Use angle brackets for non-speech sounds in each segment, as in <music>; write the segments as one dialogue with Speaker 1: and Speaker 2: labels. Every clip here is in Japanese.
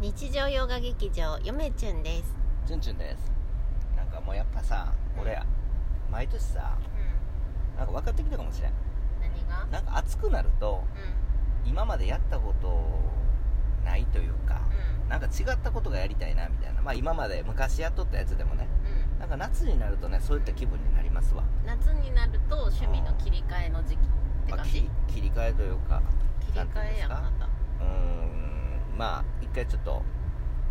Speaker 1: 日常洋画劇場よめちゅんです。
Speaker 2: チュンチュンです。なんかもうやっぱさ俺毎年さなんか分かってきたかもしれん。
Speaker 1: 何が？
Speaker 2: なんか暑くなると
Speaker 1: う
Speaker 2: 今までやったことないというかなんか違ったことがやりたいなみたいな。まあ今まで昔やっとったやつでもね。
Speaker 1: うん。
Speaker 2: なんか夏になるとねそういった気分になりますわ、
Speaker 1: 夏になると趣味の切り替えの時期って
Speaker 2: まあ、
Speaker 1: 感じ、
Speaker 2: 切切り替えというか
Speaker 1: 切り替えやんた。
Speaker 2: うーんまあ一回ちょっと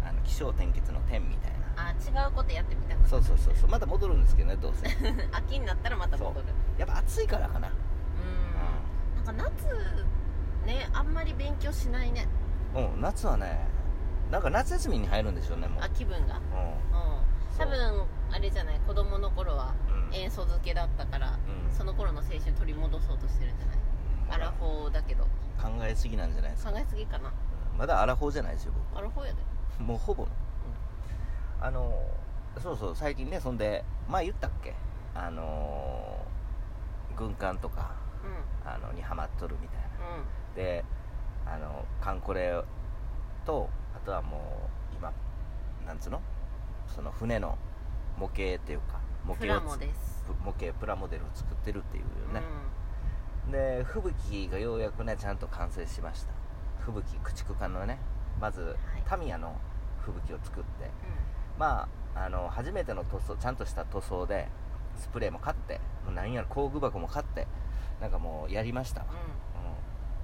Speaker 2: あの起承転結の点みたいな。
Speaker 1: あ違うことやってみたくなる
Speaker 2: そうそうそうそう。また戻るんですけどねどうせ。
Speaker 1: 秋になったらまた戻る。
Speaker 2: やっぱ暑いからかな。
Speaker 1: うん。なんか夏ねあんまり勉強しないね。
Speaker 2: うん夏はねなんか夏休みに入るんでしょうねもう。
Speaker 1: あ気分が。うん。
Speaker 2: う
Speaker 1: 多分あれじゃない子供の頃は
Speaker 2: ん、うん。
Speaker 1: 塩素漬けだったから、
Speaker 2: うん。
Speaker 1: その頃の青春取り戻そうとしてるんじゃない？アラフォーだけど。
Speaker 2: 考えすぎなんじゃないですか。
Speaker 1: 考えすぎかな
Speaker 2: まだアラフォーじゃないですよ
Speaker 1: アラフォーやで。
Speaker 2: 僕もうほぼ。あのそうそう最近ねそんで前言ったっけ？あの軍艦とか
Speaker 1: うん。
Speaker 2: あのにハマっとるみたいな。
Speaker 1: うん。
Speaker 2: であのカンコレとあとはもう今なんつうの？その船の模型っていうか模型を模型プラモデルを作ってるっていうね、で吹雪がようやくねちゃんと完成しました吹雪駆逐艦のねまず、
Speaker 1: い。
Speaker 2: タミヤの吹雪を作って
Speaker 1: うん。
Speaker 2: まああの初めての塗装ちゃんとした塗装でスプレーも買ってもう何やら工具箱も買ってなんかもうやりました。わ、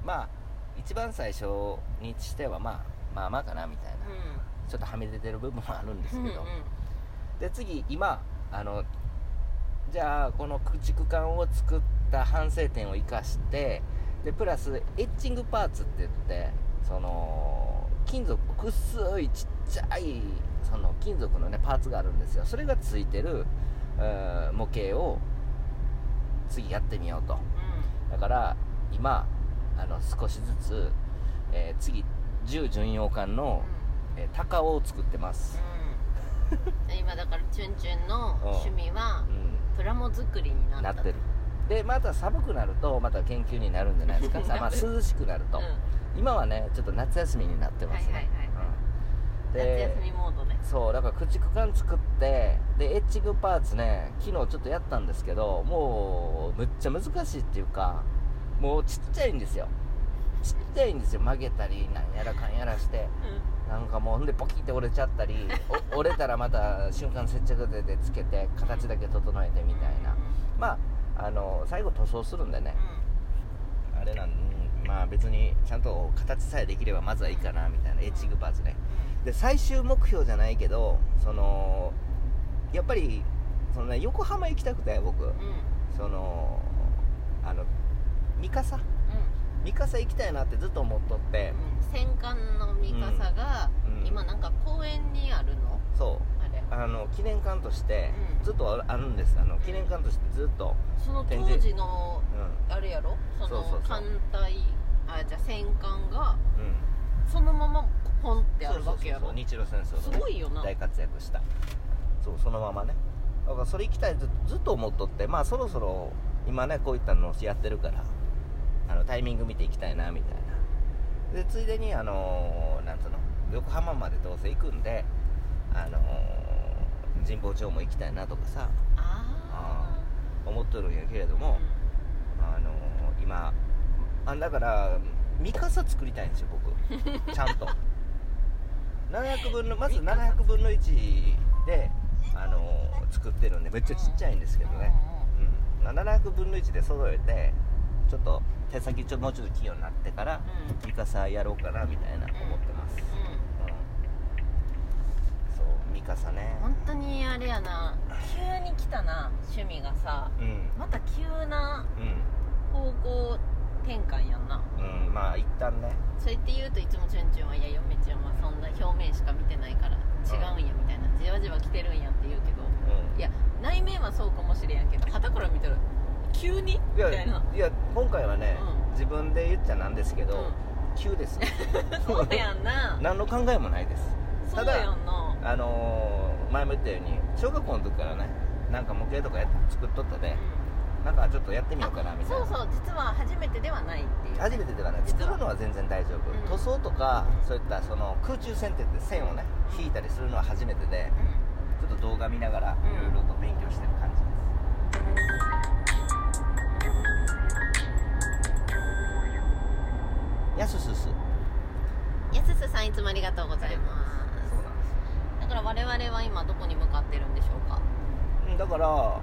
Speaker 2: うん。まあ一番最初にしては、まあ、まあまあかなみたいな、
Speaker 1: うん。
Speaker 2: ちょっとはみ出てる部分もあるんです
Speaker 1: うん
Speaker 2: けど、で次今あのじゃあこの駆逐艦を作った反省点を生かしてでプラスエッチングパーツって言ってその金属薄いちっちゃいその金属のねパーツがあるんですよ。それがついてる、えー模型を次やってみようと。だから今あの少しずつ、えー次10巡洋艦の、えー高尾を作ってます、
Speaker 1: うん。<laughs> 今だからチュンチュンの趣味は
Speaker 2: うん。
Speaker 1: プラモ作りになった
Speaker 2: なってるでまた寒くなるとまた研究になるんじゃないですか？さ、<laughs> まあ、涼しくなると、
Speaker 1: うん。
Speaker 2: 今はねちょっと夏休みになってますね、
Speaker 1: 夏休みモードで。
Speaker 2: そうだから駆逐艦作ってでエッチングパーツね昨日ちょっとやったんですけどもうむっちゃ難しいっていうかもうちっちゃいんですよ。ちっちゃいんですよ。曲げたりなんやらかんやらして。なんかもうほんでポキって折れちゃったりお折れたらまた瞬間接着剤でつけて形だけ整えてみたいな。まああの最後塗装するんでね。あれなん、うんまあ別にちゃんと形さえできればまずはいいかなみたいなエッチングパーツね。で最終目標じゃないけどそのやっぱりその、ね、横浜行きたくて僕。
Speaker 1: うん。うん
Speaker 2: そのあの三笠三笠行きたいなってずっと思っとって。
Speaker 1: うん。戦艦の三笠が
Speaker 2: うん。うん。
Speaker 1: 今なんか公園にあるの？
Speaker 2: そう
Speaker 1: あ
Speaker 2: の記念館として
Speaker 1: うん。
Speaker 2: ずっとあるんです。あの記念館としてずっと、
Speaker 1: その当時の
Speaker 2: う
Speaker 1: あれやろ？その艦隊あじゃあ戦艦がそのままポンってあるわけやろ？
Speaker 2: 日露戦争
Speaker 1: すごいよな。
Speaker 2: 大活躍した。そうそのままね。だからそれ行きたいずずっと思っとって。まあそろそろ今ねこういったのをやってるからあのタイミング見ていきたいなみたいな。でついでにあのーなんつうの？横浜までどうせ行くんであのー神保町も行きたいなとかさ。
Speaker 1: あ
Speaker 2: 思っとるんやけれど
Speaker 1: あ
Speaker 2: も、あのー今あだから三笠作りたいんですよ僕。<laughs> ちゃんと。700分のまず700分の1で、あのー作ってるんでめっちゃちっちゃいんですけどね、うん、700分の1で揃えてちょっと手先ちょもうちょっと器用になってから
Speaker 1: うん。
Speaker 2: 三笠やろうかなみたいな思ってます、
Speaker 1: うんうん
Speaker 2: うんそう三笠ね。
Speaker 1: 本当にあれやな。急に来たな趣味がさ。
Speaker 2: うん。
Speaker 1: また急な
Speaker 2: うん。
Speaker 1: 方向転換やんな。
Speaker 2: うんまあ一旦ね。
Speaker 1: そう言って言うといつもチュンチュンはいや嫁ちゃんはそんな表面しか見てないから違うんやみたいなじわじわ来てるんやって言うけど
Speaker 2: うん。
Speaker 1: いや内面はそうかもしれんやけど旗から見たら急に？み
Speaker 2: いや
Speaker 1: たいない
Speaker 2: や今回はね、
Speaker 1: うん。
Speaker 2: 自分で言っちゃなんですけど、
Speaker 1: うん。
Speaker 2: 急です。<laughs>
Speaker 1: そうやんな。<laughs>
Speaker 2: 何の考えもないです。
Speaker 1: そうやんな
Speaker 2: あのー前も言ったように小学校の時からねなんか模型とかやっ作っとったでなんかちょっとやってみようかなみたいな。
Speaker 1: そうそう実は初めてではないっていう。
Speaker 2: 初めてではない。
Speaker 1: 実は
Speaker 2: 作るのは全然大丈夫、
Speaker 1: うん。
Speaker 2: 塗装とかそういったその空中線って言って線をね引いたりするのは初めてでちょっと動画見ながらい
Speaker 1: うん。
Speaker 2: ろいろと勉強してる感じです。やすす。す
Speaker 1: やすすさんいつもありがとうございますから我々は今どこに向かってるんでしょうか？
Speaker 2: うんだから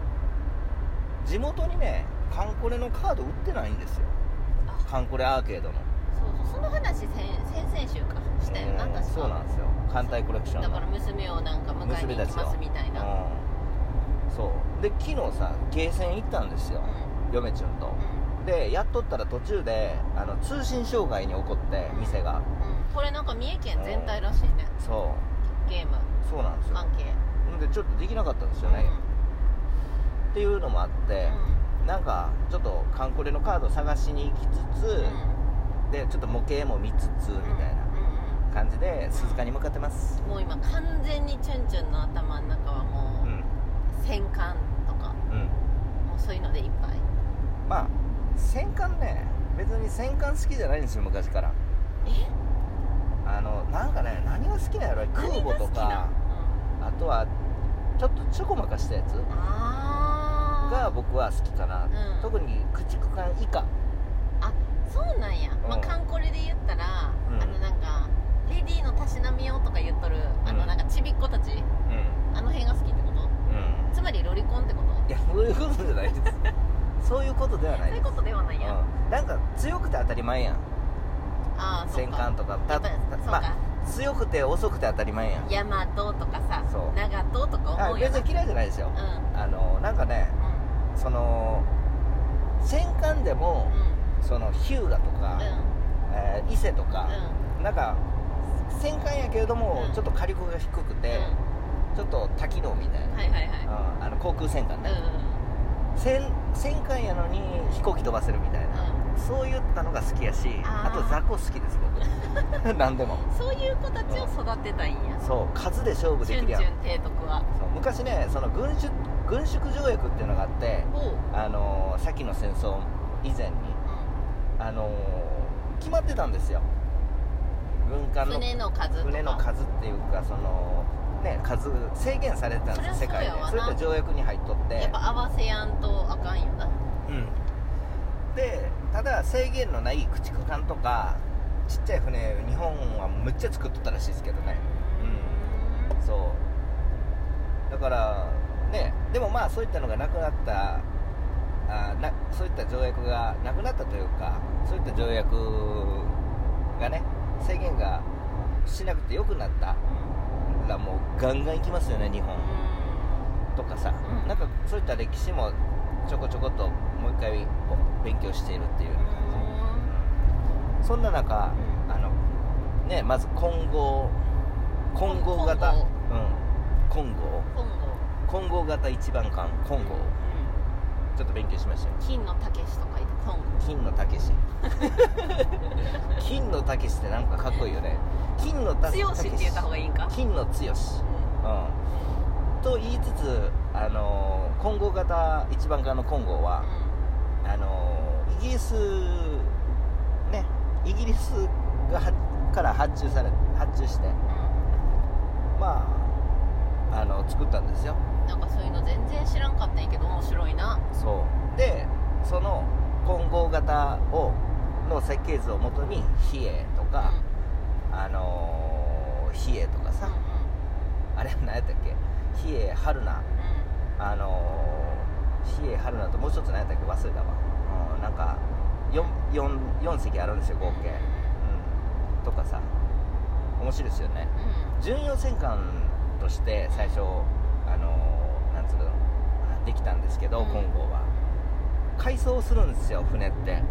Speaker 2: 地元にねカンコレのカード売ってないんですよ。
Speaker 1: あ。
Speaker 2: カンコレアーケードの。
Speaker 1: そうそうその話先先々週かしたよな
Speaker 2: うん
Speaker 1: 確か。
Speaker 2: そうなんですよ。艦隊コレクションの
Speaker 1: だから娘をなんか迎えに行きますみたいな。
Speaker 2: うん。そう。で昨日さゲーセン行ったんですよ、
Speaker 1: う
Speaker 2: 嫁ちゅんと。
Speaker 1: ん。
Speaker 2: でやっとったら途中であの通信障害に起こって
Speaker 1: うん
Speaker 2: 店が。
Speaker 1: うん。これなんか三重県全体らしいね。
Speaker 2: そ
Speaker 1: ゲーム
Speaker 2: うそうなんですよ。
Speaker 1: 関係。
Speaker 2: でちょっとできなかったんですよね、っていうのもあって、なんかちょっとカンコレのカード探しに行きつつ、でちょっと模型も見つつみたいな感じで鈴鹿に向かってます。
Speaker 1: もう今完全にチュンチュンの頭の中はも
Speaker 2: うん。
Speaker 1: う戦艦とか
Speaker 2: うん。
Speaker 1: もうそういうのでいっぱい。
Speaker 2: まあ戦艦ね別に戦艦好きじゃないんですよ昔から。
Speaker 1: え？
Speaker 2: あのなんかね何が好きなんやろ？空母とか
Speaker 1: うん。
Speaker 2: あとはちょっとちょこまかしたやつが僕は好きかな、
Speaker 1: うん。
Speaker 2: 特に駆逐艦以下。
Speaker 1: あそうなんや、まあ、
Speaker 2: うん
Speaker 1: カンコレで言ったら、
Speaker 2: うん。
Speaker 1: あのなんかレディーのたしなみよとか言っとるあの
Speaker 2: うん
Speaker 1: なんかちびっ子たち。
Speaker 2: うん。
Speaker 1: あの辺が好きってこと？
Speaker 2: うん。
Speaker 1: つまりロリコンってこと？
Speaker 2: いやそういうことじゃないです。そういうことではないです。
Speaker 1: そういうことではないや、
Speaker 2: うん、なんか強くて当たり前やん戦艦とか
Speaker 1: やっぱりそうか、
Speaker 2: まあ強くて遅くて当たり前やん。
Speaker 1: ヤマトとかさ
Speaker 2: そう。
Speaker 1: 長門とか
Speaker 2: あ
Speaker 1: 思うよな。
Speaker 2: 別に嫌いじゃないですよ。
Speaker 1: うん。
Speaker 2: あのなんかねその戦艦でも
Speaker 1: うん。
Speaker 2: そのヒューガとか、
Speaker 1: うん。
Speaker 2: えー伊勢とか、
Speaker 1: う
Speaker 2: なんか戦艦やけれども、
Speaker 1: うん。
Speaker 2: ちょっと火力が低くて、ちょっと多機能みたいな、
Speaker 1: んはいはいはい。
Speaker 2: うん。あの航空戦艦ね、
Speaker 1: う
Speaker 2: 戦戦艦やのに飛行機飛ばせるみたいな、
Speaker 1: ん
Speaker 2: そういったのが好きやし
Speaker 1: あ
Speaker 2: と雑魚好きです僕。<laughs> 何でも。
Speaker 1: うんそういう子たちを育てたいんや。
Speaker 2: そう数で勝負できるやん。
Speaker 1: チュンチュン提督は。
Speaker 2: そう昔ねその軍縮軍縮条約っていうのがあってあのー先の戦争以前にあのー決まってたんですよ。軍艦の
Speaker 1: 船の数
Speaker 2: 船の数っていうかそのね数制限されてたんですよ世界で。そういった条約に入っとって。
Speaker 1: やっぱ合わせやんとあかんよな。
Speaker 2: うんでただ制限のない駆逐艦とかちっちゃい船日本はむっちゃ作っとったらしいですけどね。
Speaker 1: う
Speaker 2: そう。だからねでもまあそういったのがなくなったあなそういった条約がなくなったというかそういった条約がね制限がしなくてよくなったらもうガンガン行きますよね日本。とかさ、
Speaker 1: うん。
Speaker 2: なんかそういった歴史もちょこちょこっともう一回勉強しているっていう。そんな中あのねまず混合混合型。
Speaker 1: 混合。
Speaker 2: うん。混合。型一番艦混合。ちょっと勉強しましたよ。
Speaker 1: 金のたけしとかいて
Speaker 2: 金のたけし。<laughs> 金のたけしってなんかかっこいいよね。金のたけし。
Speaker 1: 強しって言った方がいいんか？
Speaker 2: 金の強し。うん。と言いつつあのー混合型一番艦の混合はあのーイギリスねイギリスがはから発注され発注してまああの作ったんですよ。
Speaker 1: なんかそういうの全然知らんかったんやけど面白いな。
Speaker 2: そう。でその混合型をの設計図をもとに比叡とか、あのー比叡とかさ、あれ何やったっけ？比叡春菜。あのー、比叡春菜ともう一つ何やったっけ？忘れたわ、うん、なんか 4, 4, 4隻あるんですよ合計、うん、とかさ。面白いですよね。巡洋戦艦として最初あのーなんつうのできたんですけど、
Speaker 1: うん。
Speaker 2: 金剛は。改装するんですよ船って。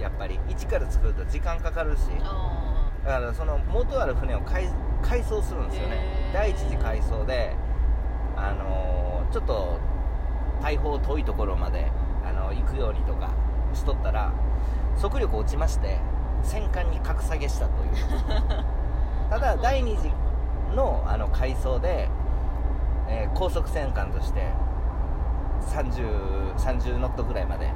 Speaker 2: やっぱり一から作ると時間かかるし。だからその元ある船を改改装するんですよね。第一次改装であのーちょっと大砲遠いところまであの行くようにとかしとったら速力落ちまして戦艦に格下げしたという。<laughs> ただ第二次のあの改装で、えー高速戦艦として 30, 30ノットぐらいまで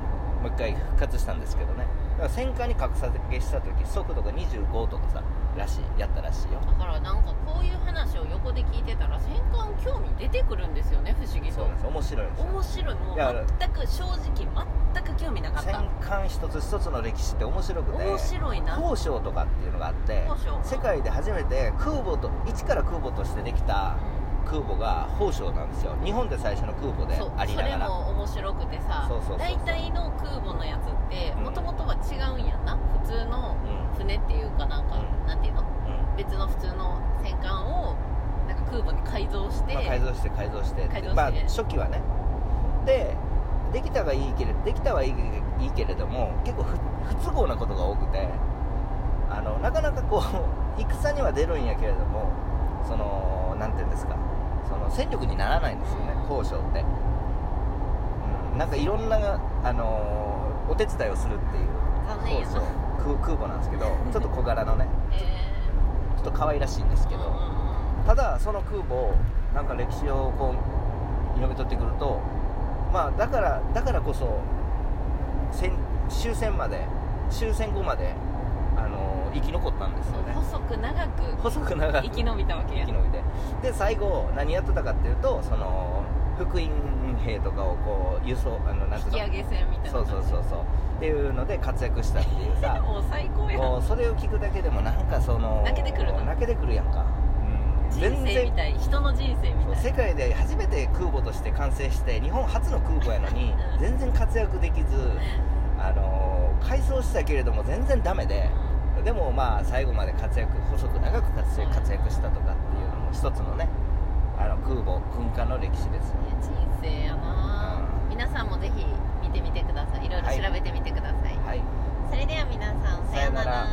Speaker 2: もう一回復活したんですけどね。だから戦艦に格下げした時速度が25とかさらしいやったらしいよ。
Speaker 1: だからなんかこういう話を横で聞いてたら戦艦興味出てくるんですよね不思議と。
Speaker 2: そうなんです面白いんですよ。
Speaker 1: 面白い。もう全く正直かっ
Speaker 2: 戦
Speaker 1: た
Speaker 2: 艦一つ一つの歴史って面白くて
Speaker 1: 面白いな。
Speaker 2: 宝章とかっていうのがあって世界で初めて空母と一から空母としてできた空母が宝章なんですよ。日本で最初の空母でありながら。
Speaker 1: それも面白くてさ大体の空母のやつって
Speaker 2: うん。
Speaker 1: もともとは違うんやんな。普通の
Speaker 2: うん。
Speaker 1: 船っていうかなんか、
Speaker 2: うん。
Speaker 1: なんていうの？
Speaker 2: うん。
Speaker 1: 別の普通の戦艦をなんか空母に改造して、
Speaker 2: まあ、改造して改造してまあ初期はね。でできたはいいけれできたはいいいいけれども結構不不都合なことが多くてあのなかなかこう <laughs> 戦には出るんやけれどもそのなんていうんですかその戦力にならないんですよね
Speaker 1: うん
Speaker 2: 交渉って、うん、なんかいろんなあのお手伝いをするっていう
Speaker 1: 残念やな
Speaker 2: そうそう空空母なんですけど <laughs> ちょっと小柄のね
Speaker 1: え
Speaker 2: ちょっと可愛らしいんです
Speaker 1: ー
Speaker 2: けど、ただその空母をなんか歴史をこう読み取ってくるとまあだからだからこそ戦終戦まで終戦後まであの生き残ったんですよね。
Speaker 1: 細く長く
Speaker 2: 細く長く
Speaker 1: 生き延びたわけや。
Speaker 2: 生き延びて。で最後何やってたかっていうとその福音兵とかをこう輸送あのなんていうの？
Speaker 1: 引き上げ戦みたいな
Speaker 2: そうそうそうそう。っていうので活躍したっていうさ。<laughs>
Speaker 1: もう最高や
Speaker 2: もうそれを聞くだけでもなんかその
Speaker 1: 泣けてくるな。
Speaker 2: 泣けてくるやんか、うん、
Speaker 1: 人生みたい人の人生みたい
Speaker 2: 世界で初めて空母として完成して日本初の空母やのに
Speaker 1: うん。
Speaker 2: 全然活躍できずあのー改装したけれども全然ダメででもまあ最後まで活躍細く長く活躍活躍したとかっていうのも一つのねあの空母軍艦の歴史ですよ。
Speaker 1: 人生やな、
Speaker 2: うん。
Speaker 1: 皆さんもぜひ見てみてください。いろいろ調べてみてください、
Speaker 2: はい。
Speaker 1: それでは皆さん
Speaker 2: さような
Speaker 1: ら